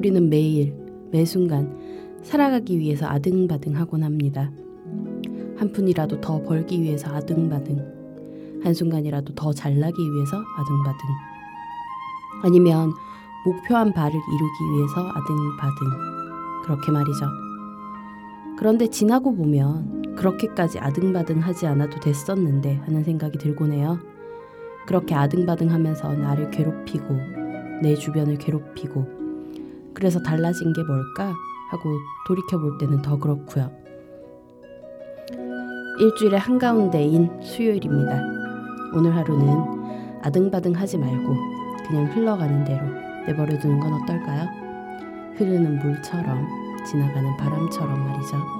우리는 매일, 매 순간 살아가기 위해서 아등바등하곤 합니다. 한 푼이라도 더 벌기 위해서 아등바등, 한순간이라도 더 잘나기 위해서 아등바등, 아니면 목표한 바를 이루기 위해서 아등바등, 그렇게 말이죠. 그런데 지나고 보면 그렇게까지 아등바등 하지 않아도 됐었는데 하는 생각이 들곤 해요. 그렇게 아등바등 하면서 나를 괴롭히고 내 주변을 괴롭히고 그래서 달라진 게 뭘까 하고 돌이켜 볼 때는 더 그렇고요. 일주일의 한가운데인 수요일입니다. 오늘 하루는 아등바등 하지 말고 그냥 흘러가는 대로 내버려 두는 건 어떨까요? 흐르는 물처럼 지나가는 바람처럼 말이죠.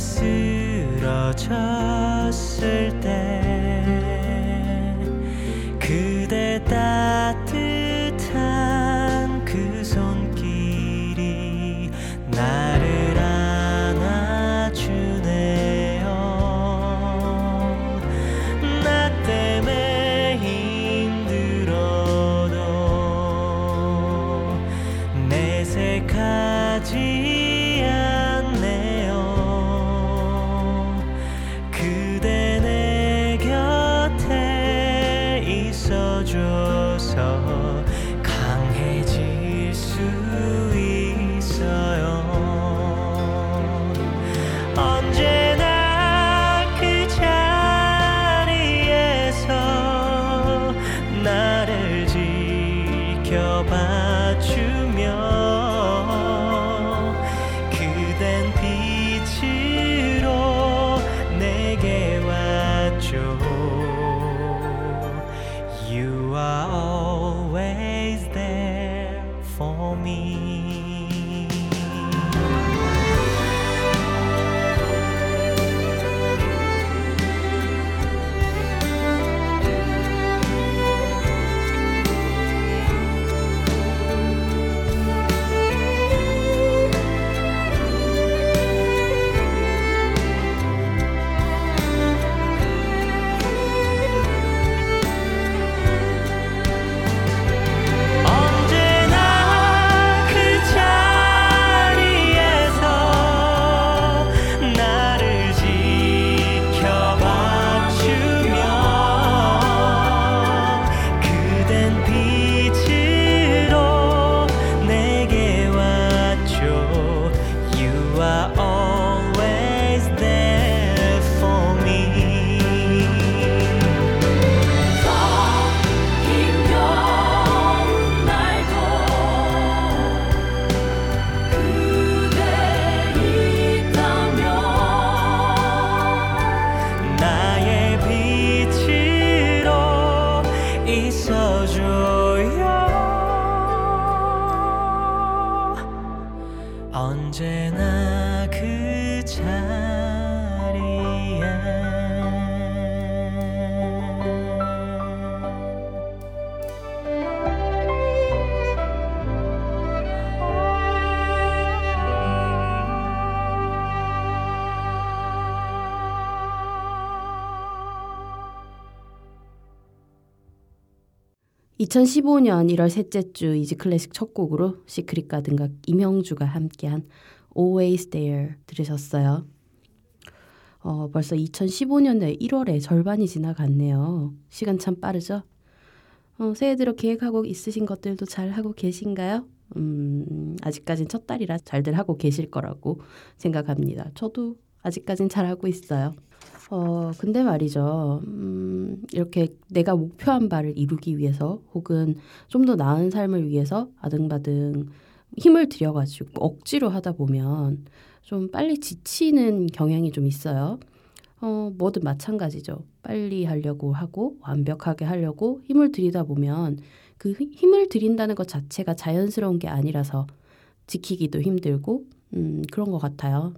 쓰러졌을 때 언제나 그 자 (2015년 1월 셋째 주 이지 클래식 첫 곡으로 시크릿 가든과 임영주가 함께한 Always There 들으셨어요. 어, 벌써 2015년의 1월에 절반이 지나갔네요. 시간 참 빠르죠? 어, 새해 들어 계획하고 있으신 것들도 잘 하고 계신가요? 음, 아직까진 첫 달이라 잘들 하고 계실 거라고 생각합니다. 저도 아직까진 잘 하고 있어요. 어, 근데 말이죠. 음, 이렇게 내가 목표한 바를 이루기 위해서 혹은 좀 더 나은 삶을 위해서 아등바등 힘을 들여가지고 억지로 하다 보면 좀 빨리 지치는 경향이 좀 있어요. 어, 뭐든 마찬가지죠. 빨리 하려고 하고 완벽하게 하려고 힘을 들이다 보면 그 히- 힘을 들인다는 것 자체가 자연스러운 게 아니라서 지키기도 힘들고 음, 그런 것 같아요.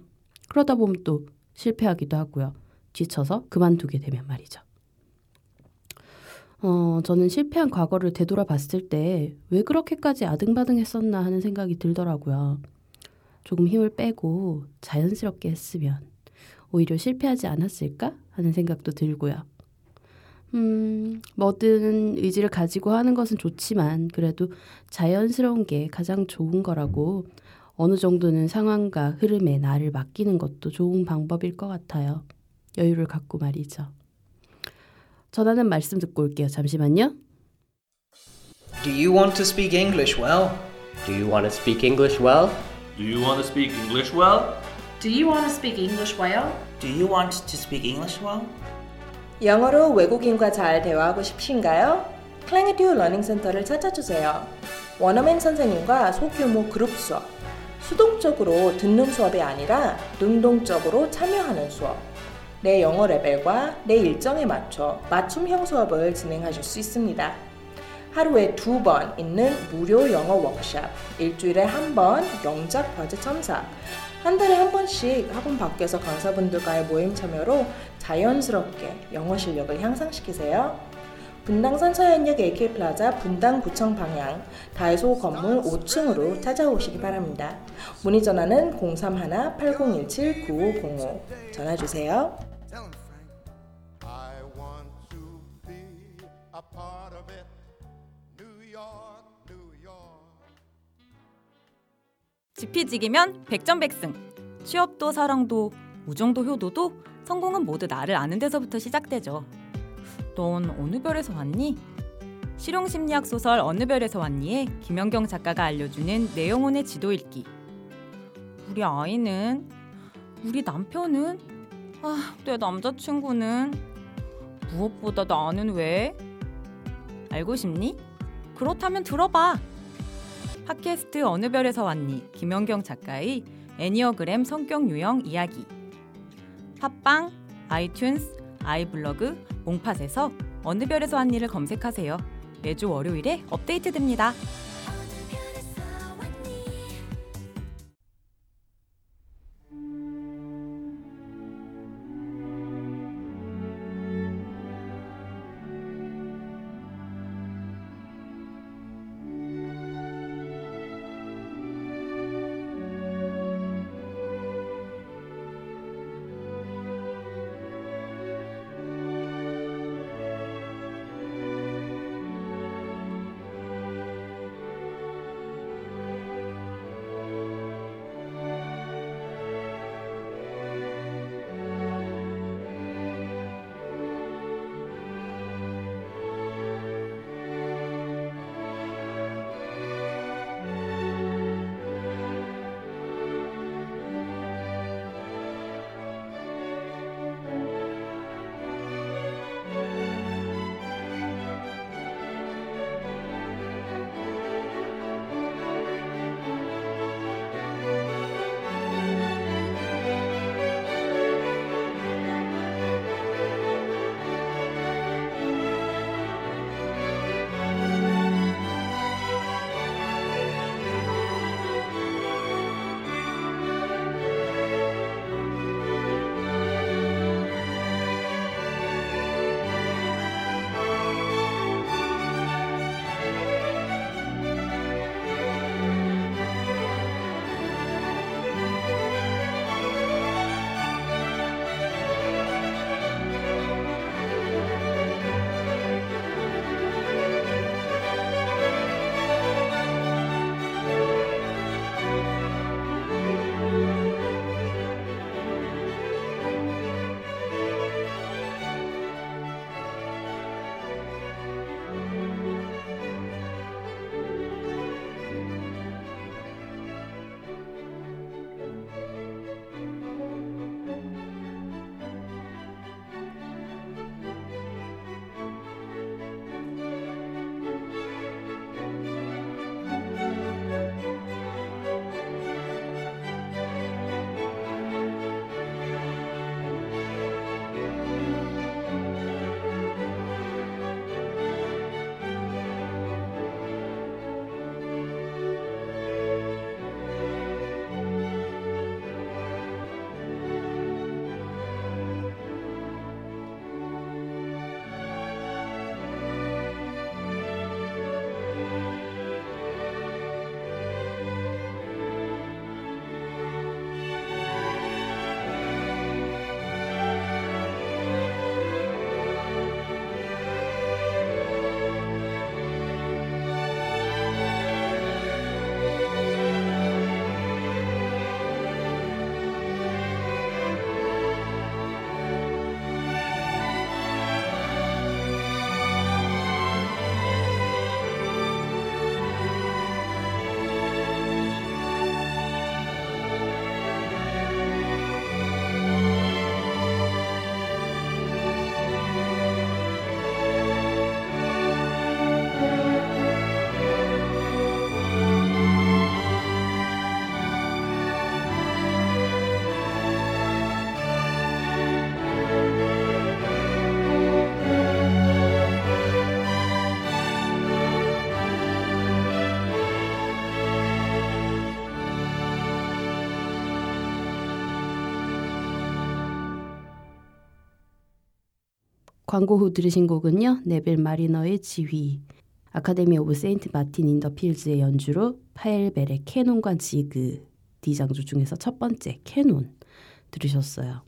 그러다 보면 또 실패하기도 하고요. 지쳐서 그만두게 되면 말이죠. 어, 저는 실패한 과거를 되돌아봤을 때 왜 그렇게까지 아등바등 했었나 하는 생각이 들더라고요. 조금 힘을 빼고 자연스럽게 했으면 오히려 실패하지 않았을까 하는 생각도 들고요. 음, 뭐든 의지를 가지고 하는 것은 좋지만 그래도 자연스러운 게 가장 좋은 거라고 어느 정도는 상황과 흐름에 나를 맡기는 것도 좋은 방법일 것 같아요. 여유를 갖고 말이죠. 전하는 말씀 듣고 올게요. 잠시만요. Do you want to speak English well? Do you want to speak English well? Do you want to speak English well? Do you want to speak English well? Do you want to speak English well? 영어로 외국인과 잘 대화하고 싶으신가요? 클랭에듀 러닝센터를 찾아주세요. 원어민 선생님과 소규모 그룹 수업. 수동적으로 듣는 수업이 아니라 능동적으로 참여하는 수업. 내 영어 레벨과 내 일정에 맞춰 맞춤형 수업을 진행하실 수 있습니다. 하루에 두 번 있는 무료 영어 워크샵, 일주일에 한 번 영작 과제 첨삭, 한 달에 한 번씩 학원 밖에서 강사분들과의 모임 참여로 자연스럽게 영어 실력을 향상시키세요. 분당선 서현역 AK 플라자 분당 구청 방향 다이소 건물 5층으로 찾아오시기 바랍니다. 문의 전화는 031-8017-9505 전화 주세요. 지피지기면 백전백승. 취업도 사랑도 우정도 효도도 성공은 모두 나를 아는 데서부터 시작되죠. 넌 어느 별에서 왔니? 실용심리학 소설 어느 별에서 왔니에 김연경 작가가 알려주는 내 영혼의 지도 읽기. 우리 아이는 우리 남편은 아, 내 남자친구는 무엇보다 나는 왜? 알고 싶니? 그렇다면 들어봐. 팟캐스트 어느 별에서 왔니? 김연경 작가의 애니어그램 성격 유형 이야기. 팟빵, 아이튠스, 아이블로그, 몽팟에서 어느 별에서 왔니를 검색하세요. 매주 월요일에 업데이트됩니다. 광고 후 들으신 곡은요. 네빌 마리너의 지휘, 아카데미 오브 세인트 마틴 인더 필즈의 연주로 파헬벨의 캐논과 지그 D장조 중에서 첫 번째 캐논 들으셨어요.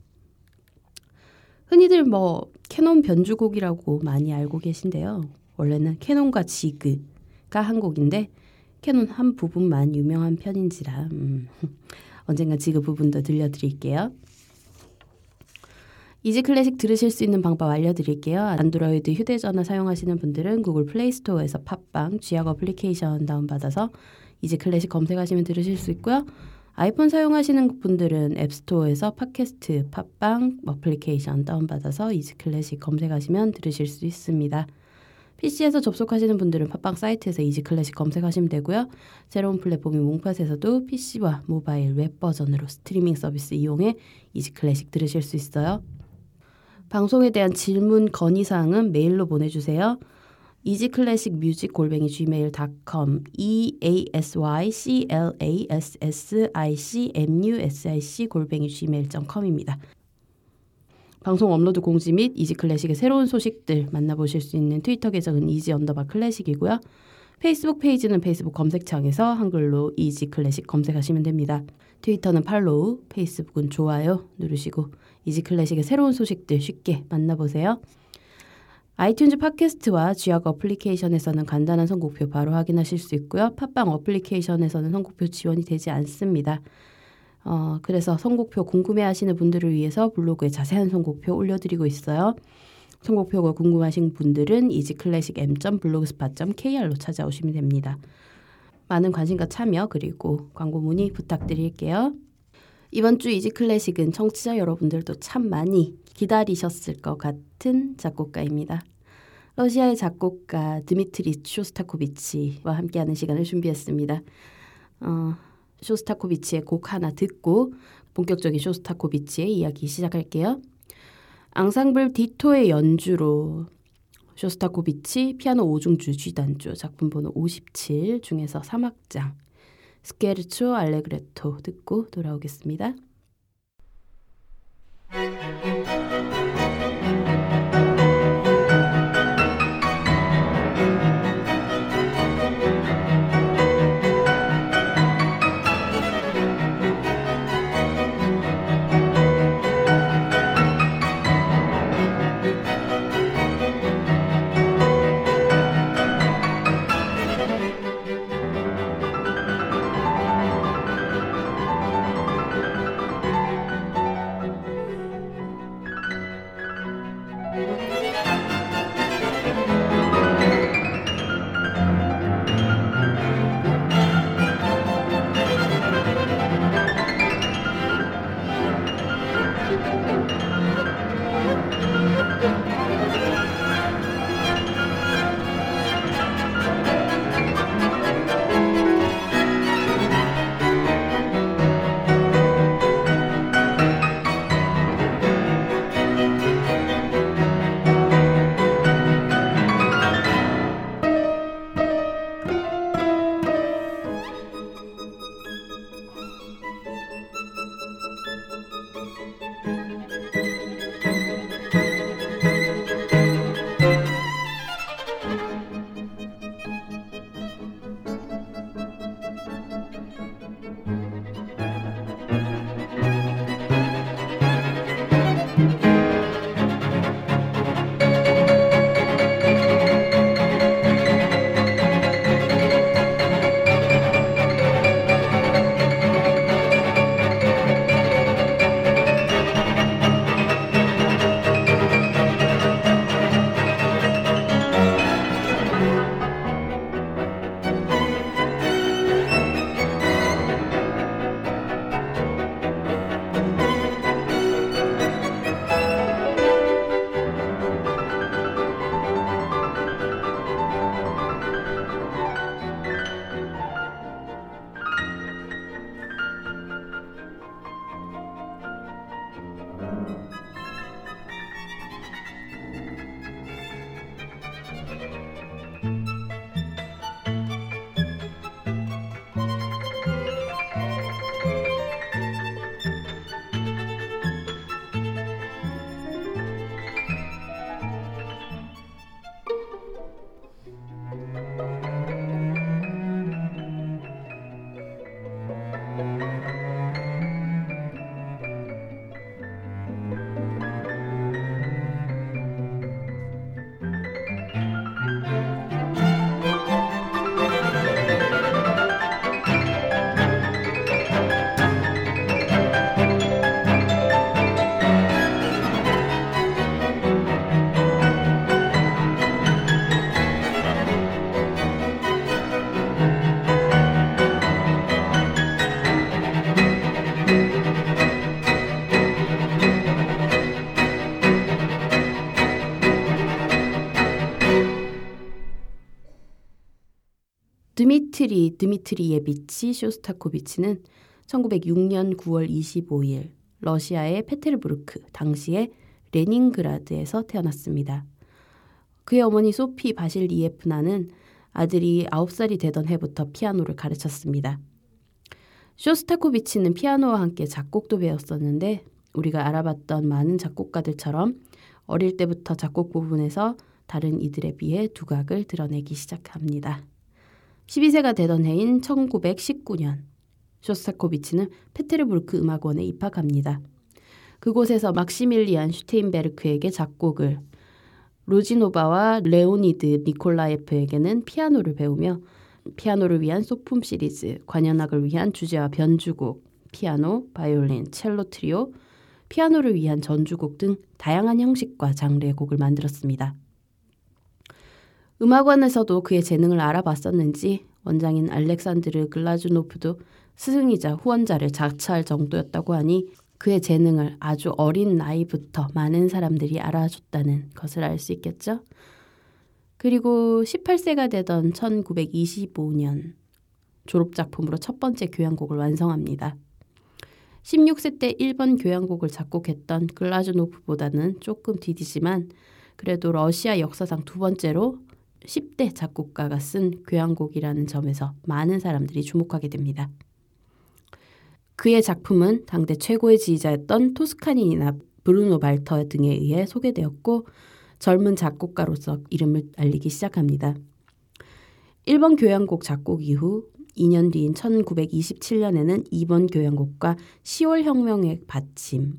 흔히들 뭐 캐논 변주곡이라고 많이 알고 계신데요. 원래는 캐논과 지그가 한 곡인데 캐논 한 부분만 유명한 편인지라 음, 언젠가 지그 부분도 들려드릴게요. 이지 클래식 들으실 수 있는 방법 알려드릴게요. 안드로이드 휴대전화 사용하시는 분들은 구글 플레이스토어에서 팟빵, 쥐약 어플리케이션 다운받아서 이지 클래식 검색하시면 들으실 수 있고요. 아이폰 사용하시는 분들은 앱스토어에서 팟캐스트, 팟빵 어플리케이션 다운받아서 이지 클래식 검색하시면 들으실 수 있습니다. PC에서 접속하시는 분들은 팟빵 사이트에서 이지 클래식 검색하시면 되고요. 새로운 플랫폼인 몽팟에서도 PC와 모바일 웹 버전으로 스트리밍 서비스 이용해 이지 클래식 들으실 수 있어요. 방송에 대한 질문 건의 사항은 메일로 보내주세요. easyclassicmusic 골뱅이 gmail.com e a s y c l a s s i c m u s i c 골뱅이 gmail.com입니다. 방송 업로드 공지 및 이지 클래식의 새로운 소식들 만나보실 수 있는 트위터 계정은 이지 언더바 클래식이고요. 페이스북 페이지는 페이스북 검색창에서 한글로 이지 클래식 검색하시면 됩니다. 트위터는 팔로우, 페이스북은 좋아요 누르시고 이지 클래식의 새로운 소식들 쉽게 만나보세요. 아이튠즈 팟캐스트와 쥐약 어플리케이션에서는 간단한 선곡표 바로 확인하실 수 있고요. 팟빵 어플리케이션에서는 선곡표 지원이 되지 않습니다. 어, 그래서 선곡표 궁금해하시는 분들을 위해서 블로그에 자세한 선곡표 올려드리고 있어요. 선곡표가 궁금하신 분들은 easyclassicm.blogspot.kr로 찾아오시면 됩니다. 많은 관심과 참여 그리고 광고 문의 부탁드릴게요. 이번 주 이지 클래식은 청취자 여러분들도 참 많이 기다리셨을 것 같은 작곡가입니다. 러시아의 작곡가 드미트리 쇼스타코비치와 함께하는 시간을 준비했습니다. 어, 쇼스타코비치의 곡 하나 듣고 본격적인 쇼스타코비치의 이야기 시작할게요. 앙상블 디토의 연주로 쇼스타코비치 피아노 5중주 G단조 작품 번호 57 중에서 3악장 스케르초 알레그레토 듣고 돌아오겠습니다. 드미트리 드미트리예비치 쇼스타코비치는 1906년 9월 25일 러시아의 페테르부르크 당시의 레닌그라드에서 태어났습니다. 그의 어머니 소피 바실리예프나는 아들이 9살이 되던 해부터 피아노를 가르쳤습니다. 쇼스타코비치는 피아노와 함께 작곡도 배웠었는데 우리가 알아봤던 많은 작곡가들처럼 어릴 때부터 작곡 부분에서 다른 이들에 비해 두각을 드러내기 시작합니다. 12세가 되던 해인 1919년 쇼스타코비치는 페테르부르크 음악원에 입학합니다. 그곳에서 막시밀리안 슈테인베르크에게 작곡을 로지노바와 레오니드 니콜라예프에게는 피아노를 배우며 피아노를 위한 소품 시리즈, 관현악을 위한 주제와 변주곡, 피아노, 바이올린, 첼로 트리오, 피아노를 위한 전주곡 등 다양한 형식과 장르의 곡을 만들었습니다. 음악원에서도 그의 재능을 알아봤었는지 원장인 알렉산드르 글라주노프도 스승이자 후원자를 자처할 정도였다고 하니 그의 재능을 아주 어린 나이부터 많은 사람들이 알아줬다는 것을 알 수 있겠죠. 그리고 18세가 되던 1925년 졸업작품으로 첫 번째 교향곡을 완성합니다. 16세 때 1번 교향곡을 작곡했던 글라즈노프보다는 조금 뒤지지만 그래도 러시아 역사상 두 번째로 10대 작곡가가 쓴 교향곡이라는 점에서 많은 사람들이 주목하게 됩니다. 그의 작품은 당대 최고의 지휘자였던 토스카닌이나 브루노 발터 등에 의해 소개되었고 젊은 작곡가로서 이름을 알리기 시작합니다. 1번 교향곡 작곡 이후 2년 뒤인 1927년에는 2번 교향곡과 10월 혁명에 바침,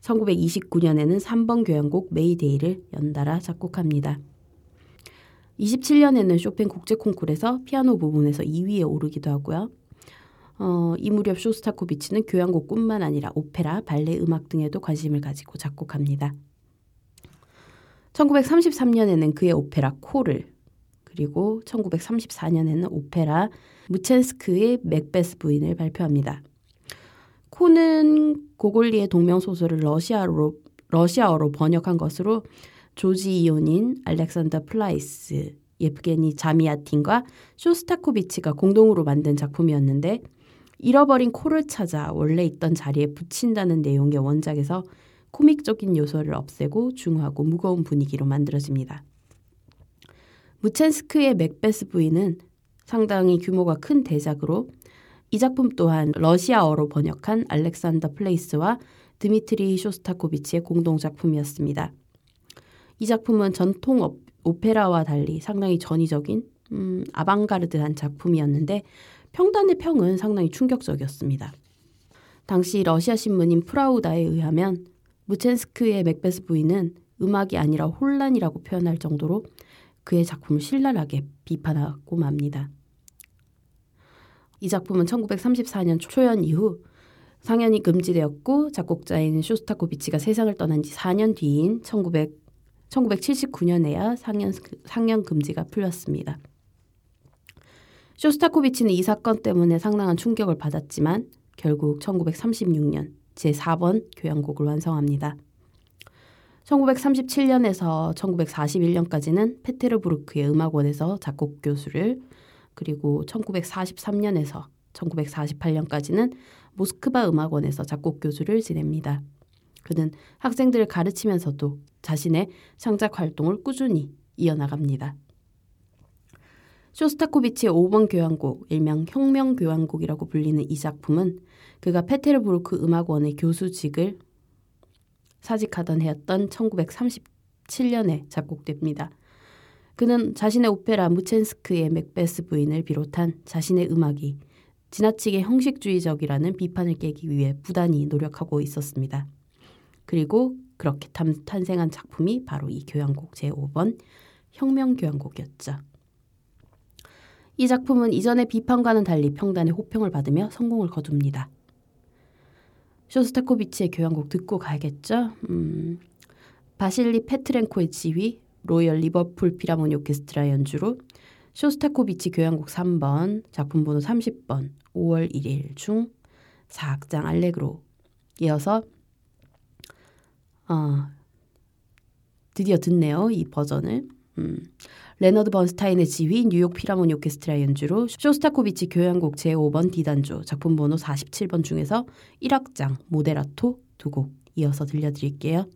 1929년에는 3번 교향곡 메이데이를 연달아 작곡합니다. 27년에는 쇼팽 국제 콩쿨에서 피아노 부분에서 2위에 오르기도 하고요. 어, 이 무렵 쇼스타코비치는 교향곡뿐만 아니라 오페라, 발레 음악 등에도 관심을 가지고 작곡합니다. 1933년에는 그의 오페라 코를 그리고 1934년에는 오페라 무첸스크의 맥베스 부인을 발표합니다. 코는 고골리의 동명 소설을 러시아로 러시아어로 번역한 것으로 조지 이오닌, 알렉산더 플라이스, 예프게니 자미아틴과 쇼스타코비치가 공동으로 만든 작품이었는데 잃어버린 코를 찾아 원래 있던 자리에 붙인다는 내용의 원작에서 코믹적인 요소를 없애고 중후하고 무거운 분위기로 만들어집니다. 무첸스크의 맥베스 부인은 상당히 규모가 큰 대작으로 이 작품 또한 러시아어로 번역한 알렉산더 플레이스와 드미트리 쇼스타코비치의 공동 작품이었습니다. 이 작품은 전통 오페라와 달리 상당히 전위적인 음, 아방가르드한 작품이었는데 평단의 평은 상당히 충격적이었습니다. 당시 러시아 신문인 프라우다에 의하면 무첸스크의 맥베스 부인은 음악이 아니라 혼란이라고 표현할 정도로 그의 작품을 신랄하게 비판하고 맙니다. 이 작품은 1934년 초연 이후 상연이 금지되었고 작곡자인 쇼스타코비치가 세상을 떠난 지 4년 뒤인 1900, 1979년에야 상연, 상연 금지가 풀렸습니다. 쇼스타코비치는 이 사건 때문에 상당한 충격을 받았지만 결국 1936년 제4번 교향곡을 완성합니다. 1937년에서 1941년까지는 페테르부르크의 음악원에서 작곡 교수를 그리고 1943년에서 1948년까지는 모스크바 음악원에서 작곡 교수를 지냅니다. 그는 학생들을 가르치면서도 자신의 창작 활동을 꾸준히 이어나갑니다. 쇼스타코비치의 5번 교향곡, 일명 혁명 교향곡이라고 불리는 이 작품은 그가 페테르부르크 음악원의 교수직을 사직하던 해였던 1937년에 작곡됩니다. 그는 자신의 오페라 무첸스크의 맥베스 부인을 비롯한 자신의 음악이 지나치게 형식주의적이라는 비판을 깨기 위해 부단히 노력하고 있었습니다. 그리고 그렇게 탄생한 작품이 바로 이 교향곡 제5번 혁명 교향곡이었죠. 이 작품은 이전의 비판과는 달리 평단의 호평을 받으며 성공을 거둡니다. 쇼스타코비치의 교향곡 듣고 가야겠죠? 음, 바실리 페트렌코의 지휘, 로열 리버풀 필하모니 오케스트라 연주로 쇼스타코비치 교향곡 3번, 작품 번호 30번, 5월 1일 중 4악장 알레그로 이어서 어, 드디어 듣네요. 이 버전을. 음, 레너드 번스타인의 지휘 뉴욕 필하모니 오케스트라 연주로 쇼스타코비치 교향곡 제5번 D단조 작품 번호 47번 중에서 1악장 모데라토 두 곡 이어서 들려드릴게요.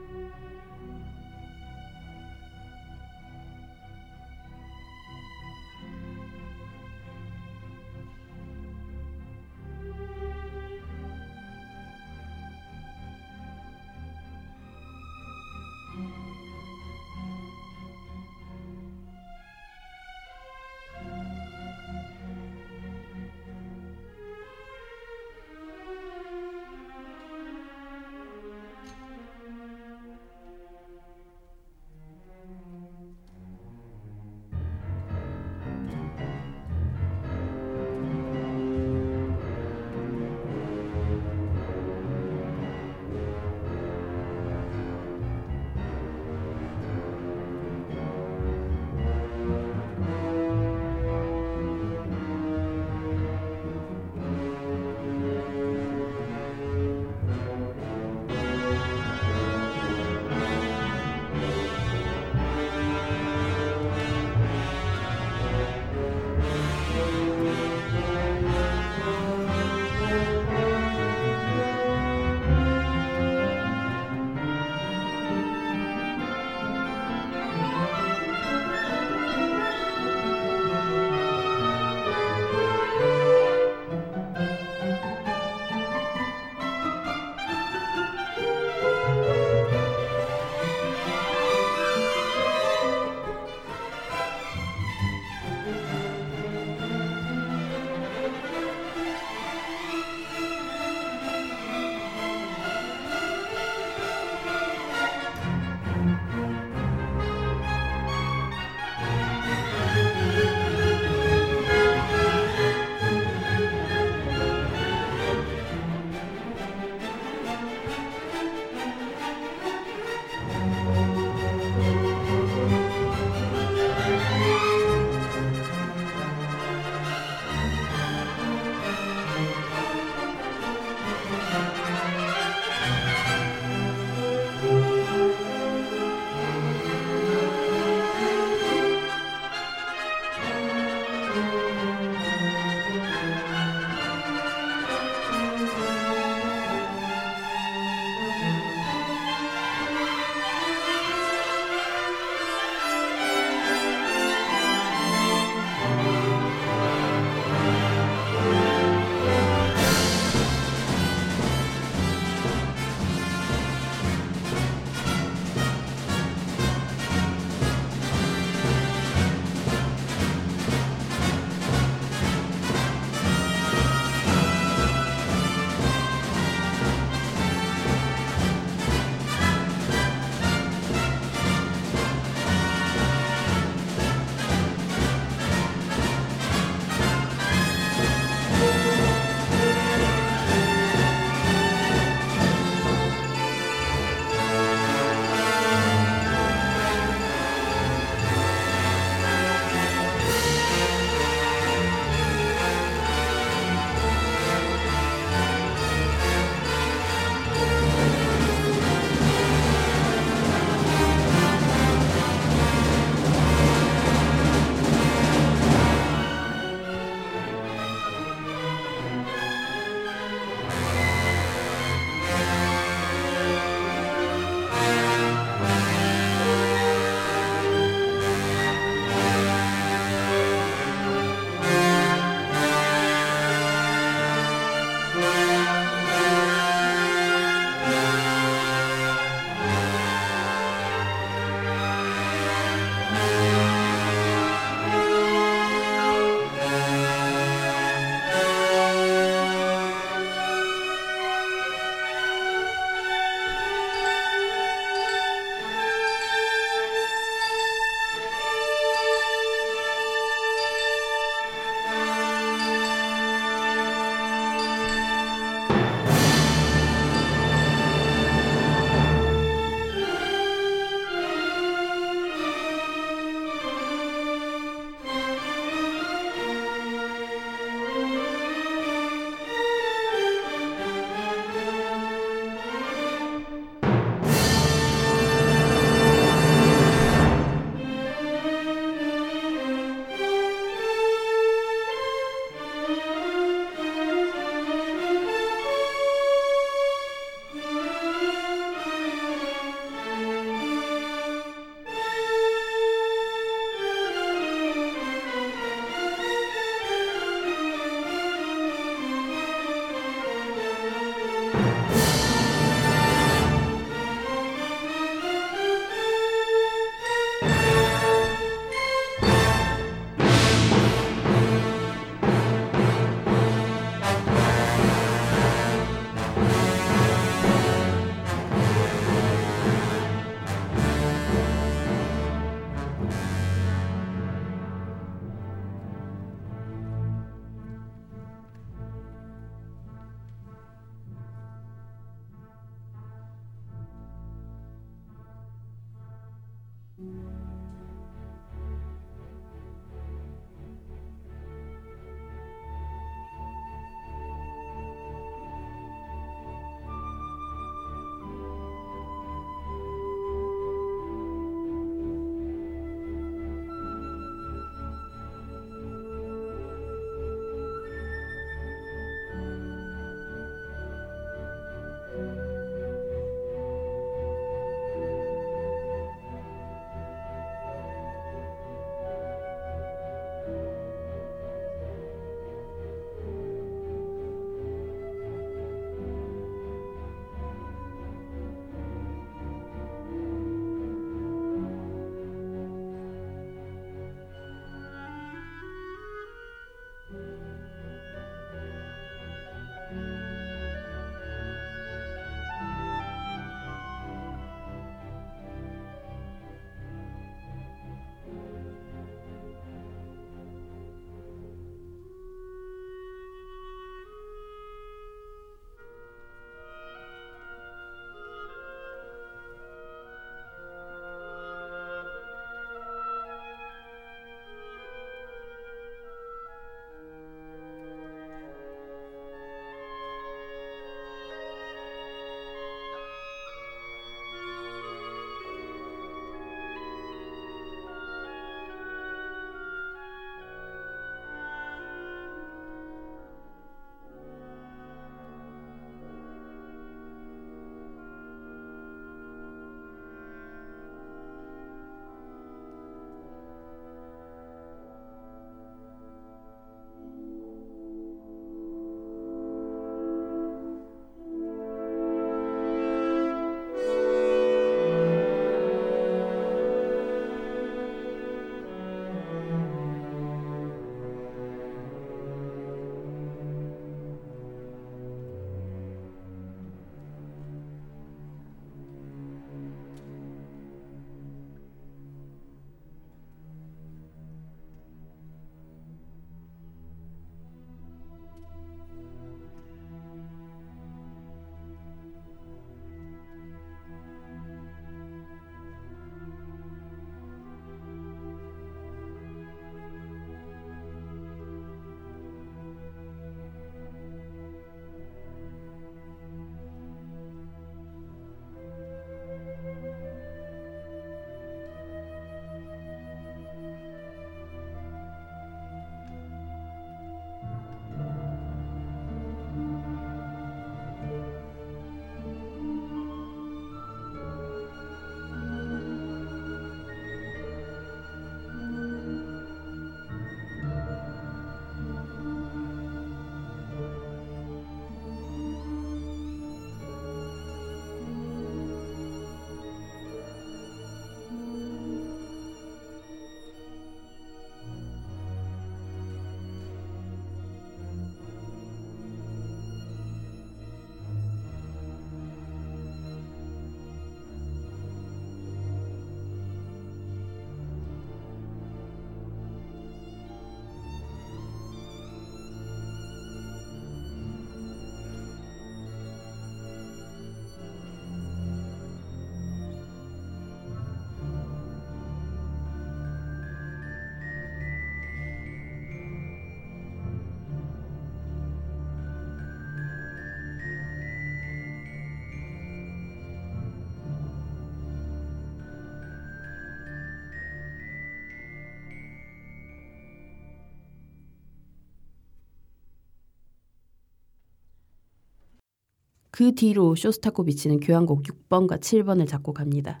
그 뒤로 쇼스타코비치는 교향곡 6번과 7번을 작곡 합니다.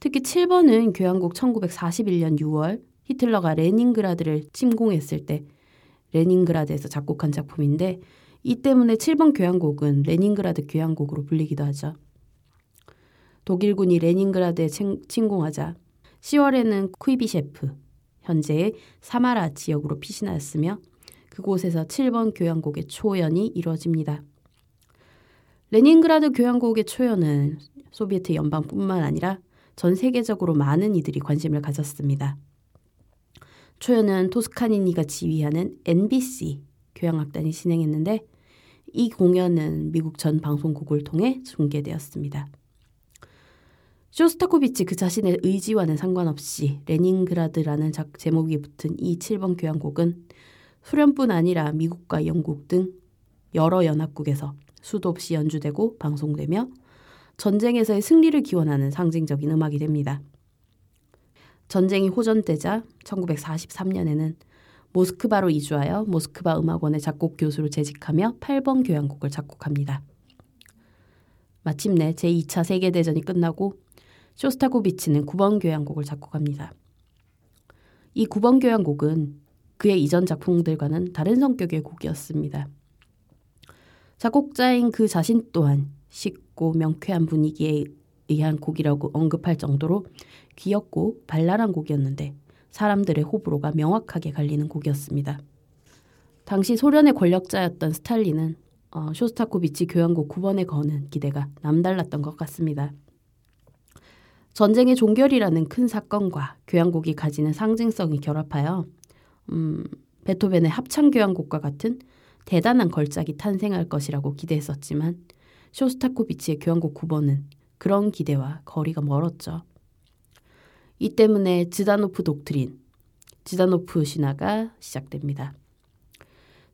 특히 7번은 교향곡 1941년 6월 히틀러가 레닌그라드를 침공했을 때 레닌그라드에서 작곡한 작품인데 이 때문에 7번 교향곡은 레닌그라드 교향곡으로 불리기도 하죠. 독일군이 레닌그라드에 침공하자 10월에는 쿠이비셰프, 현재의 사마라 지역으로 피신하였으며 그곳에서 7번 교향곡의 초연이 이루어집니다. 레닌그라드 교향곡의 초연은 소비에트 연방뿐만 아니라 전 세계적으로 많은 이들이 관심을 가졌습니다. 초연은 토스카니니가 지휘하는 NBC 교향악단이 진행했는데 이 공연은 미국 전 방송국을 통해 중계되었습니다. 쇼스타코비치 그 자신의 의지와는 상관없이 레닌그라드라는 작 제목이 붙은 이 7번 교향곡은 소련뿐 아니라 미국과 영국 등 여러 연합국에서 수도 없이 연주되고 방송되며 전쟁에서의 승리를 기원하는 상징적인 음악이 됩니다. 전쟁이 호전되자 1943년에는 모스크바로 이주하여 모스크바 음악원의 작곡 교수로 재직하며 8번 교향곡을 작곡합니다. 마침내 제2차 세계대전이 끝나고 쇼스타코비치는 9번 교향곡을 작곡합니다. 이 9번 교향곡은 그의 이전 작품들과는 다른 성격의 곡이었습니다. 작곡자인 그 자신 또한 쉽고 명쾌한 분위기에 의한 곡이라고 언급할 정도로 귀엽고 발랄한 곡이었는데 사람들의 호불호가 명확하게 갈리는 곡이었습니다. 당시 소련의 권력자였던 스탈린은 어, 쇼스타코비치 교향곡 9번에 거는 기대가 남달랐던 것 같습니다. 전쟁의 종결이라는 큰 사건과 교향곡이 가지는 상징성이 결합하여 음, 베토벤의 합창 교향곡과 같은 대단한 걸작이 탄생할 것이라고 기대했었지만 쇼스타코비치의 교향곡 9번은 그런 기대와 거리가 멀었죠. 이 때문에 지다노프 독트린, 지다노프 신화가 시작됩니다.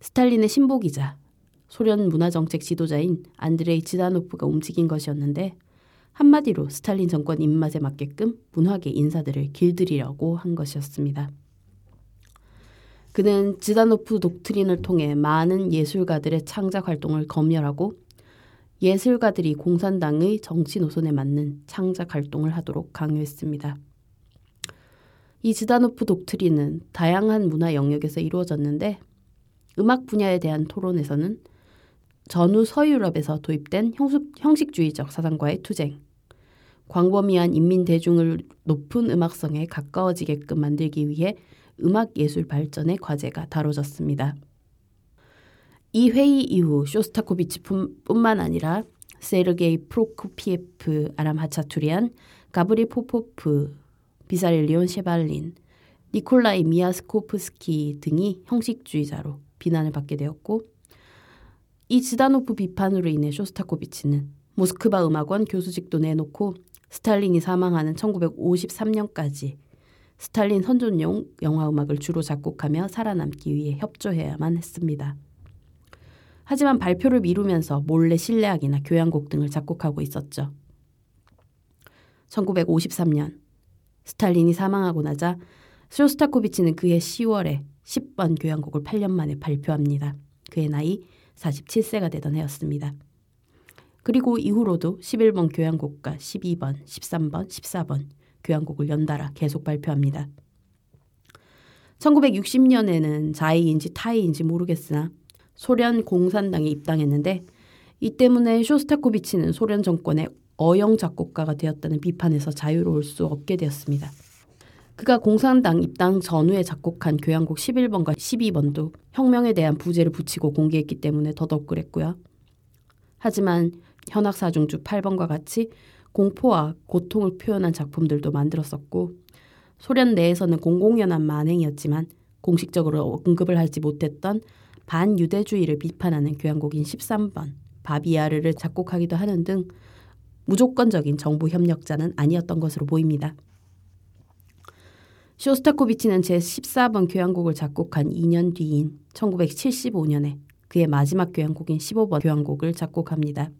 스탈린의 신복이자 소련 문화정책 지도자인 안드레이 지다노프가 움직인 것이었는데 한마디로 스탈린 정권 입맛에 맞게끔 문화계 인사들을 길들이려고 한 것이었습니다. 그는 지다노프 독트린을 통해 많은 예술가들의 창작 활동을 검열하고 예술가들이 공산당의 정치 노선에 맞는 창작 활동을 하도록 강요했습니다. 이 지다노프 독트린은 다양한 문화 영역에서 이루어졌는데 음악 분야에 대한 토론에서는 전후 서유럽에서 도입된 형식주의적 사상과의 투쟁, 광범위한 인민 대중을 높은 음악성에 가까워지게끔 만들기 위해 음악 예술 발전의 과제가 다뤄졌습니다. 이 회의 이후 쇼스타코비치뿐만 아니라 세르게이 프로코피에프, 아람 하차투리안, 가브리 포포프, 비사리온 셰발린, 니콜라이 미아스코프스키 등이 형식주의자로 비난을 받게 되었고 이 지다노프 비판으로 인해 쇼스타코비치는 모스크바 음악원 교수직도 내놓고 스탈린이 사망하는 1953년까지 스탈린 선전용 영화 음악을 주로 작곡하며 살아남기 위해 협조해야만 했습니다. 하지만 발표를 미루면서 몰래 실내악이나 교향곡 등을 작곡하고 있었죠. 1953년 스탈린이 사망하고 나자 쇼스타코비치는 그해 10월에 10번 교향곡을 8년 만에 발표합니다. 그의 나이 47세가 되던 해였습니다. 그리고 이후로도 11번 교향곡과 12번, 13번, 14번 교향곡을 연달아 계속 발표합니다. 1960년에는 자의인지 타의인지 모르겠으나 소련 공산당에 입당했는데 이 때문에 쇼스타코비치는 소련 정권의 어영 작곡가가 되었다는 비판에서 자유로울 수 없게 되었습니다. 그가 공산당 입당 전후에 작곡한 교향곡 11번과 12번도 혁명에 대한 부제를 붙이고 공개했기 때문에 더더욱 그랬고요. 하지만 현악사중주 8번과 같이 공포와 고통을 표현한 작품들도 만들었었고 소련 내에서는 공공연한 만행이었지만 공식적으로 언급을 하지 못했던 반유대주의를 비판하는 교향곡인 13번 바비아르를 작곡하기도 하는 등 무조건적인 정부 협력자는 아니었던 것으로 보입니다. 쇼스타코비치는 제14번 교향곡을 작곡한 2년 뒤인 1975년에 그의 마지막 교향곡인 15번 교향곡을 작곡합니다.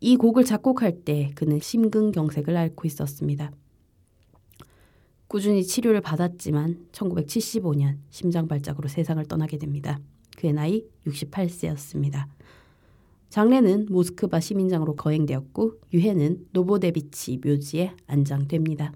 이 곡을 작곡할 때 그는 심근경색을 앓고 있었습니다. 꾸준히 치료를 받았지만 1975년 심장 발작으로 세상을 떠나게 됩니다. 그의 나이 68세였습니다. 장례는 모스크바 시민장으로 거행되었고 유해는 노보데비치 묘지에 안장됩니다.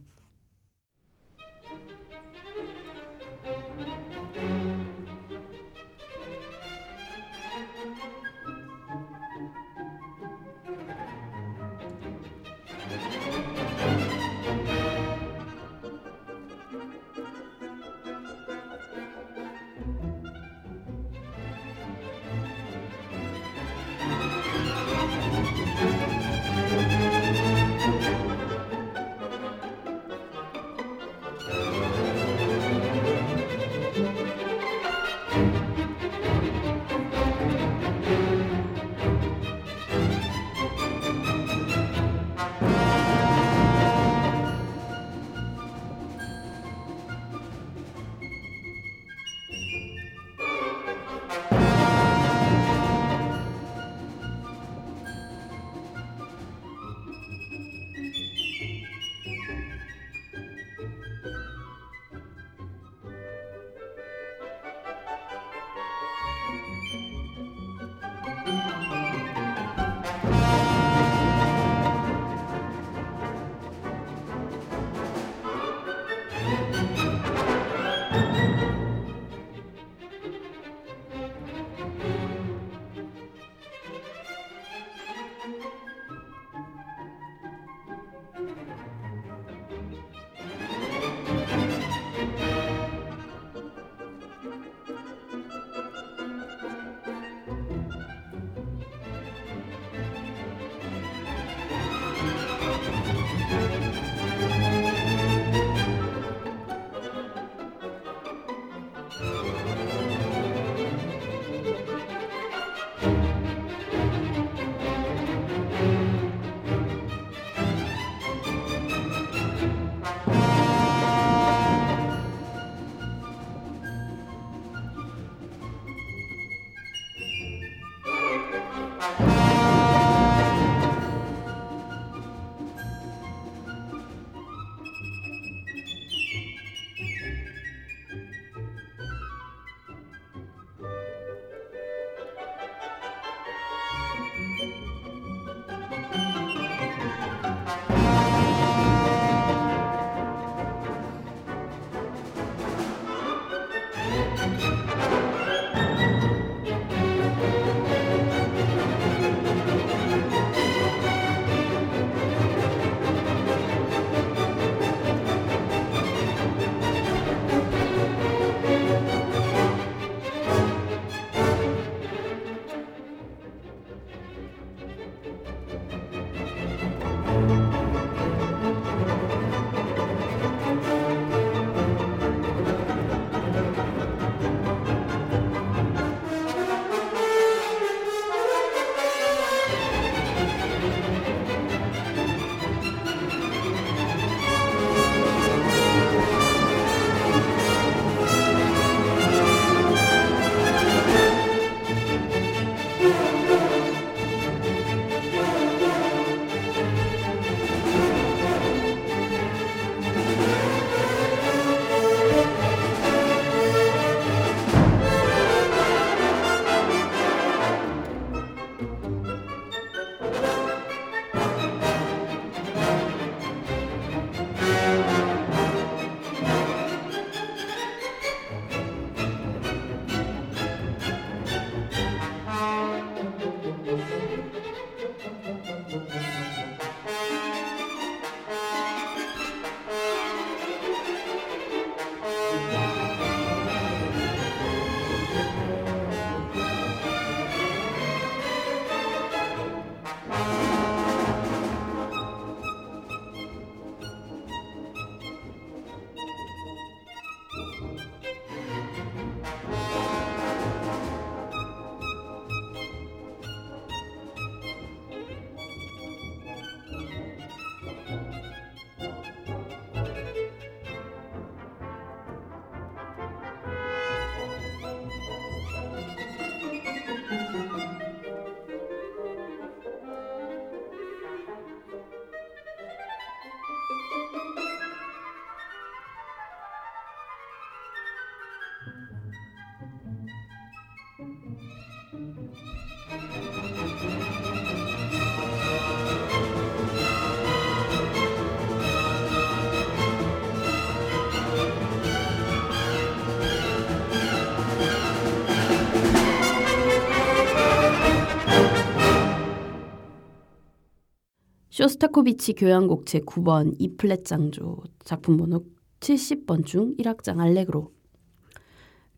쇼스타코비치 교향곡 제9번 E플랫 장조 작품 번호 70번 중 1악장 알레그로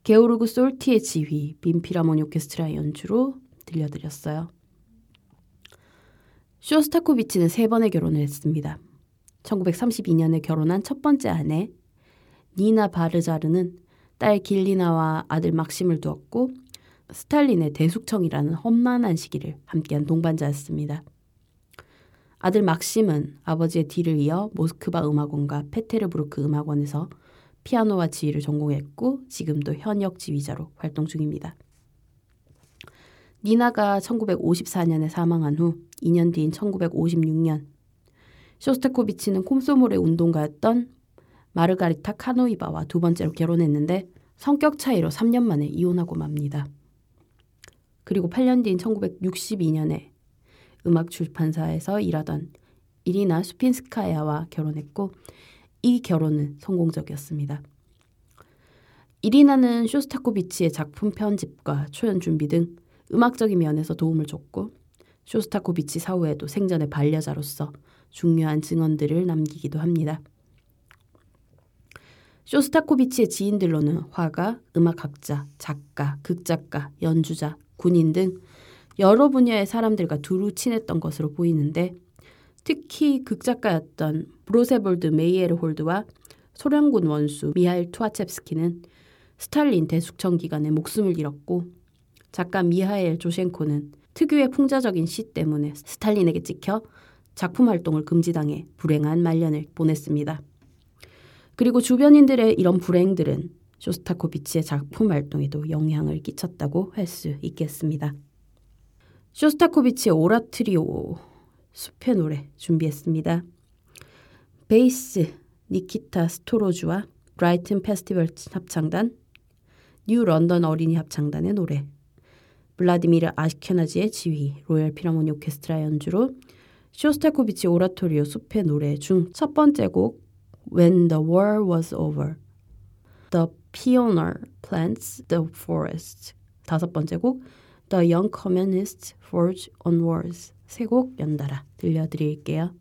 게오르그 솔티의 지휘 빈피라모니 오케스트라 연주로 들려드렸어요. 쇼스타코비치는 세 번의 결혼을 했습니다. 1932년에 결혼한 첫 번째 아내 니나 바르자르는 딸 길리나와 아들 막심을 두었고 스탈린의 대숙청이라는 험난한 시기를 함께한 동반자였습니다. 아들 막심은 아버지의 뒤를 이어 모스크바 음악원과 페테르부르크 음악원에서 피아노와 지휘를 전공했고 지금도 현역 지휘자로 활동 중입니다. 니나가 1954년에 사망한 후 2년 뒤인 1956년 쇼스타코비치는 콤소몰의 운동가였던 마르가리타 카노이바와 두 번째로 결혼했는데 성격 차이로 3년 만에 이혼하고 맙니다. 그리고 8년 뒤인 1962년에 음악 출판사에서 일하던 이리나 수핀스카야와 결혼했고 이 결혼은 성공적이었습니다. 이리나는 쇼스타코비치의 작품 편집과 초연 준비 등 음악적인 면에서 도움을 줬고 쇼스타코비치 사후에도 생전의 반려자로서 중요한 증언들을 남기기도 합니다. 쇼스타코비치의 지인들로는 화가, 음악학자, 작가, 극작가, 연주자, 군인 등 여러 분야의 사람들과 두루 친했던 것으로 보이는데 특히 극작가였던 브세볼로드 메이에르홀드와 소련군 원수 미하일 투하쳅스키는 스탈린 대숙청 기간에 목숨을 잃었고 작가 미하엘 조셴코는 특유의 풍자적인 시 때문에 스탈린에게 찍혀 작품 활동을 금지당해 불행한 말년을 보냈습니다. 그리고 주변인들의 이런 불행들은 쇼스타코비치의 작품 활동에도 영향을 끼쳤다고 할 수 있겠습니다. 쇼스타코비치의 오라토리오 숲의 노래 준비했습니다. 베이스 니키타 스토로주와 브라이튼 페스티벌 합창단, 뉴 런던 어린이 합창단의 노래, 블라디미르 아시케나지의 지휘, 로열 필하모니 오케스트라 연주로 쇼스타코비치 오라토리오 숲의 노래 중 첫 번째 곡 When the War Was Over, The Pioneers Plant the Forests, 다섯 번째 곡 The Young Communists Forge Onwards 세 곡 연달아 들려드릴게요.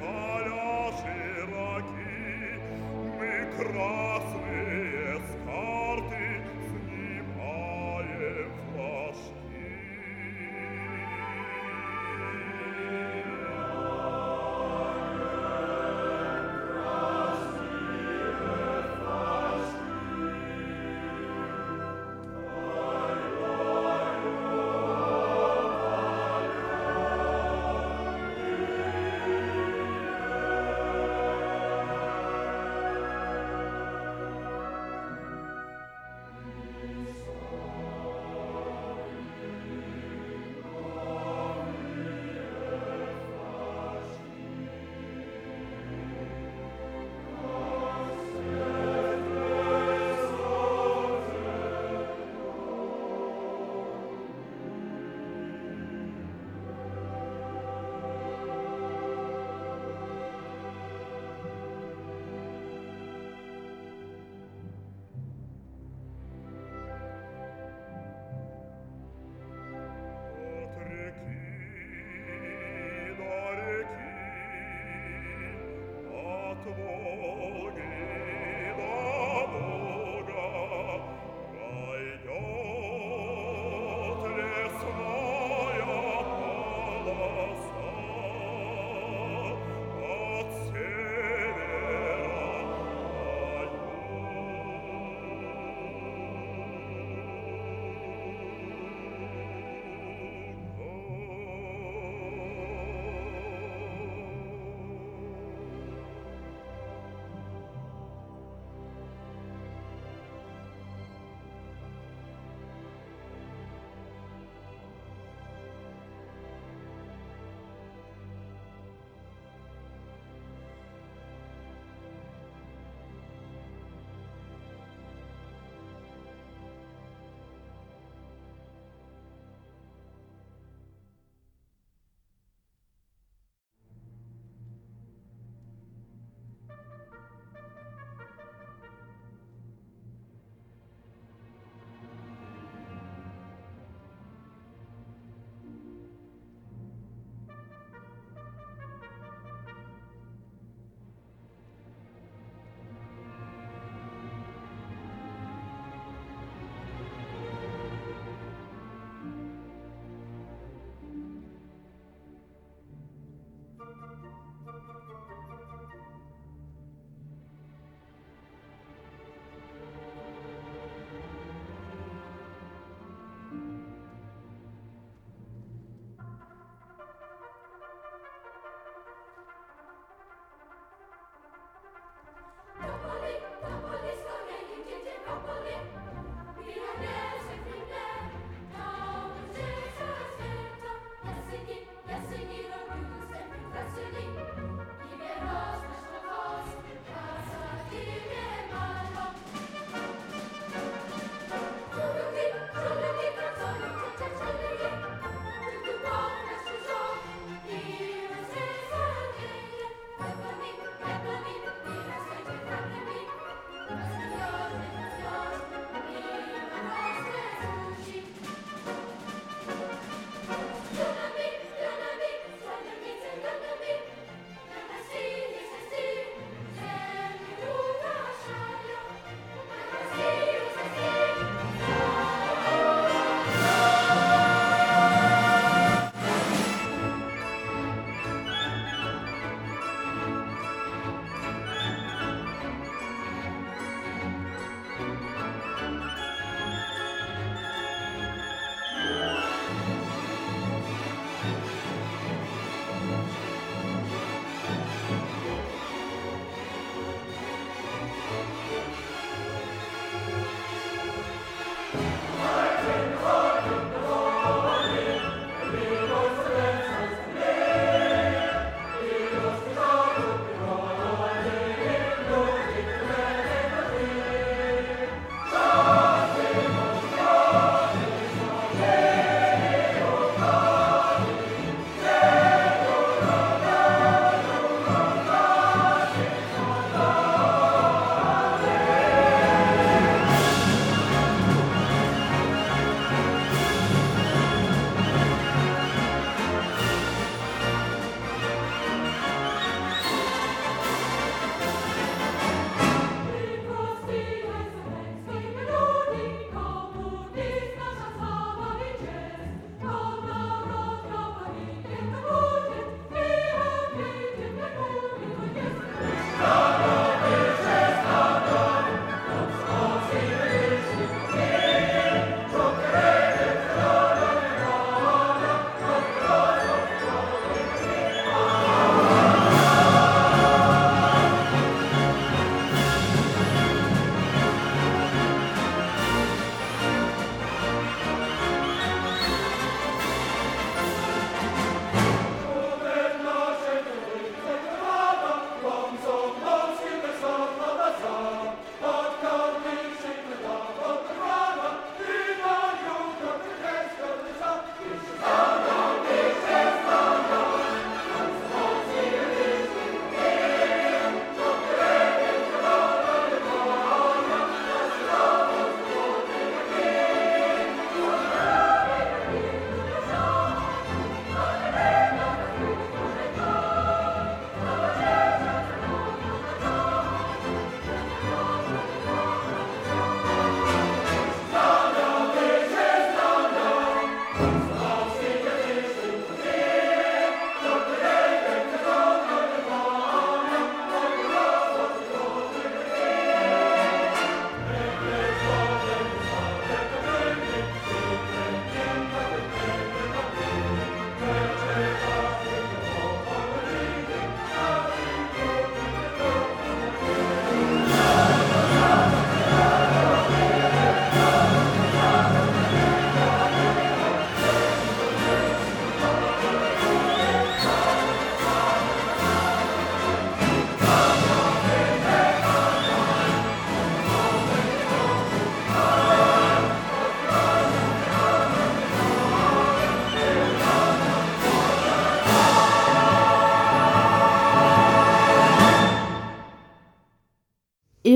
поля широки, мы красные скалы.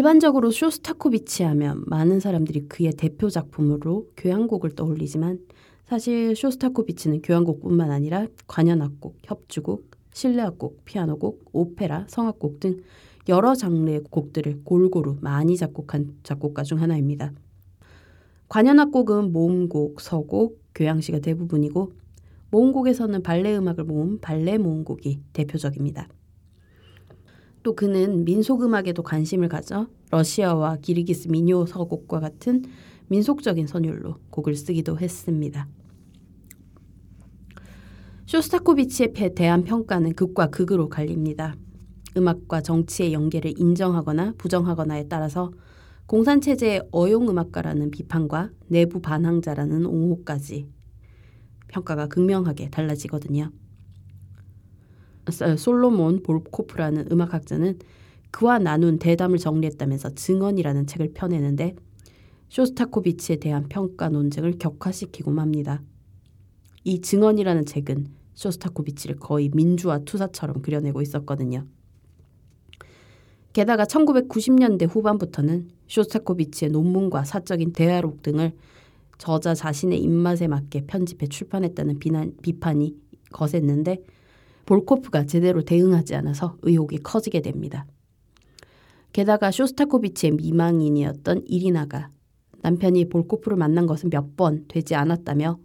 일반적으로 쇼스타코비치 하면 많은 사람들이 그의 대표 작품으로 교향곡을 떠올리지만 사실 쇼스타코비치는 교향곡뿐만 아니라 관현악곡, 협주곡, 실내악곡, 피아노곡, 오페라, 성악곡 등 여러 장르의 곡들을 골고루 많이 작곡한 작곡가 중 하나입니다. 관현악곡은 모음곡, 서곡, 교향시가 대부분이고 모음곡에서는 발레 음악을 모은 발레 모음곡이 대표적입니다. 또 그는 민속음악에도 관심을 가져 러시아와 기르기스 민요 서곡과 같은 민속적인 선율로 곡을 쓰기도 했습니다. 쇼스타코비치에 대한 평가는 극과 극으로 갈립니다. 음악과 정치의 연계를 인정하거나 부정하거나에 따라서 공산체제의 어용음악가라는 비판과 내부 반항자라는 옹호까지 평가가 극명하게 달라지거든요. 솔로몬 볼코프라는 음악학자는 그와 나눈 대담을 정리했다면서 증언이라는 책을 펴내는데 쇼스타코비치에 대한 평가 논쟁을 격화시키고 맙니다. 이 증언이라는 책은 쇼스타코비치를 거의 민주화 투사처럼 그려내고 있었거든요. 게다가 1990년대 후반부터는 쇼스타코비치의 논문과 사적인 대화록 등을 저자 자신의 입맛에 맞게 편집해 출판했다는 비난, 비판이 거셌는데 볼코프가 제대로 대응하지 않아서 의혹이 커지게 됩니다. 게다가 쇼스타코비치의 미망인이었던 이리나가 남편이 볼코프를 만난 것은 몇 번 되지 않았다며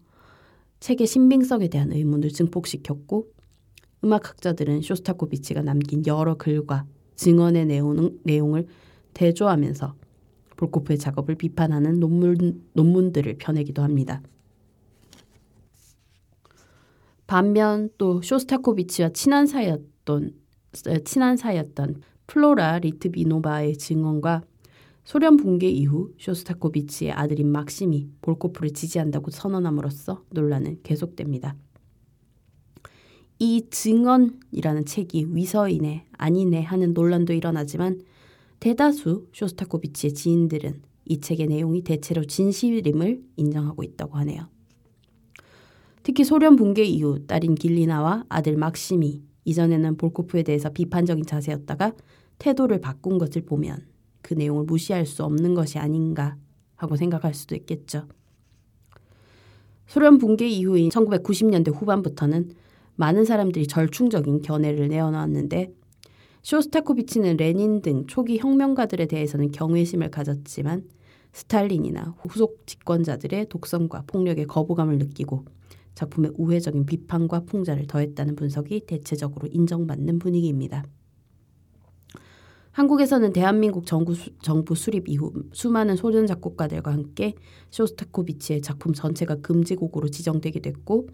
책의 신빙성에 대한 의문을 증폭시켰고 음악학자들은 쇼스타코비치가 남긴 여러 글과 증언의 내용, 내용을 대조하면서 볼코프의 작업을 비판하는 논문, 논문들을 펴내기도 합니다. 반면 또 쇼스타코비치와 친한 사이였던 친한 사이였던 플로라 리트비노바의 증언과 소련 붕괴 이후 쇼스타코비치의 아들인 막심이 볼코프를 지지한다고 선언함으로써 논란은 계속됩니다. 이 증언이라는 책이 위서이네 아니네 하는 논란도 일어나지만 대다수 쇼스타코비치의 지인들은 이 책의 내용이 대체로 진실임을 인정하고 있다고 하네요. 특히 소련 붕괴 이후 딸인 길리나와 아들 막심이 이전에는 볼코프에 대해서 비판적인 자세였다가 태도를 바꾼 것을 보면 그 내용을 무시할 수 없는 것이 아닌가 하고 생각할 수도 있겠죠. 소련 붕괴 이후인 1990년대 후반부터는 많은 사람들이 절충적인 견해를 내어놓았는데 쇼스타코비치는 레닌 등 초기 혁명가들에 대해서는 경외심을 가졌지만 스탈린이나 후속 집권자들의 독성과 폭력에 거부감을 느끼고 작품에 우회적인 비판과 풍자를 더했다는 분석이 대체적으로 인정받는 분위기입니다. 한국에서는 대한민국 정부, 정부 수립 이후 수많은 소련 작곡가들과 함께 쇼스타코비치의 작품 전체가 금지곡으로 지정되게 됐고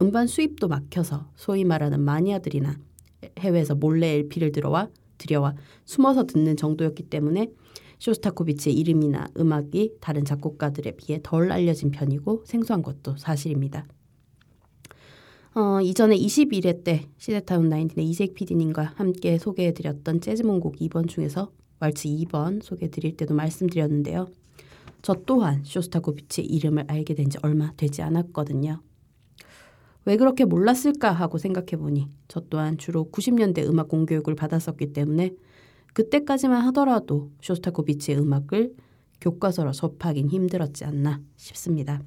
음반 수입도 막혀서 소위 말하는 마니아들이나 해외에서 몰래 LP를 들어와 들여와 숨어서 듣는 정도였기 때문에 쇼스타코비치의 이름이나 음악이 다른 작곡가들에 비해 덜 알려진 편이고 생소한 것도 사실입니다. 어, 이전에 21회 때 시대타운 19의 이색 PD님과 함께 소개해드렸던 재즈몽곡 2번 중에서 왈츠 2번 소개해드릴 때도 말씀드렸는데요. 저 또한 쇼스타코비치의 이름을 알게 된 지 얼마 되지 않았거든요. 왜 그렇게 몰랐을까 하고 생각해보니 저 또한 주로 90년대 음악 공교육을 받았었기 때문에 그때까지만 하더라도 쇼스타코비치의 음악을 교과서로 접하긴 힘들었지 않나 싶습니다.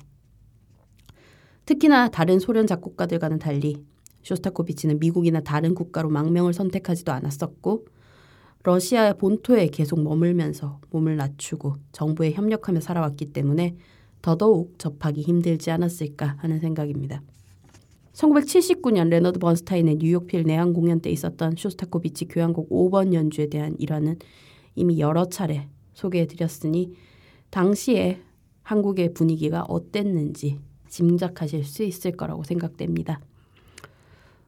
특히나 다른 소련 작곡가들과는 달리 쇼스타코비치는 미국이나 다른 국가로 망명을 선택하지도 않았었고 러시아 본토에 계속 머물면서 몸을 낮추고 정부에 협력하며 살아왔기 때문에 더더욱 접하기 힘들지 않았을까 하는 생각입니다. 1979년 레너드 번스타인의 뉴욕필 내한 공연 때 있었던 쇼스타코비치 교향곡 5번 연주에 대한 일화는 이미 여러 차례 소개해 드렸으니 당시에 한국의 분위기가 어땠는지 짐작하실 수 있을 거라고 생각됩니다.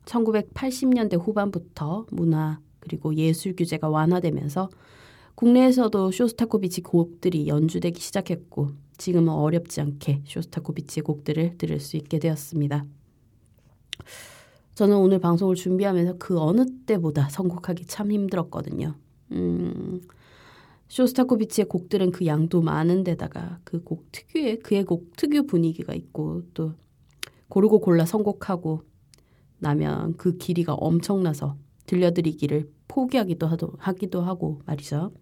1980년대 후반부터 문화 그리고 예술 규제가 완화되면서 국내에서도 쇼스타코비치 곡들이 연주되기 시작했고 지금은 어렵지 않게 쇼스타코비치의 곡들을 들을 수 있게 되었습니다. 저는 오늘 방송을 준비하면서 그 어느 때보다 선곡하기 참 힘들었거든요. 음, 쇼스타코비치의 곡들은 그 양도 많은데다가 그 곡 특유의 그의 곡 특유 분위기가 있고 또 고르고 골라 선곡하고 나면 그 길이가 엄청나서 들려드리기를 포기하기도 하도, 하기도 하고 말이죠.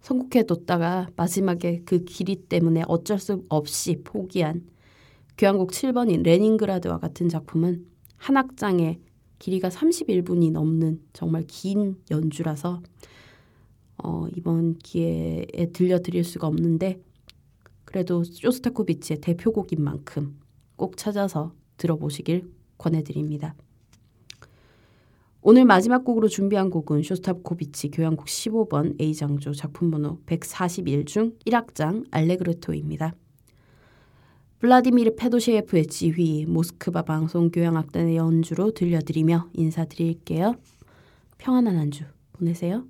선곡해뒀다가 마지막에 그 길이 때문에 어쩔 수 없이 포기한 교향곡 7번인 레닌그라드와 같은 작품은 한 악장에 길이가 31분이 넘는 정말 긴 연주라서 어, 이번 기회에 들려드릴 수가 없는데 그래도 쇼스타코비치의 대표곡인 만큼 꼭 찾아서 들어보시길 권해드립니다. 오늘 마지막 곡으로 준비한 곡은 쇼스타코비치 교향곡 15번 A장조 작품번호 141 중 1악장 알레그르토입니다. 블라디미르 페도시에프의 지휘, 모스크바 방송 교향악단의 연주로 들려드리며 인사드릴게요. 평안한 한주 보내세요.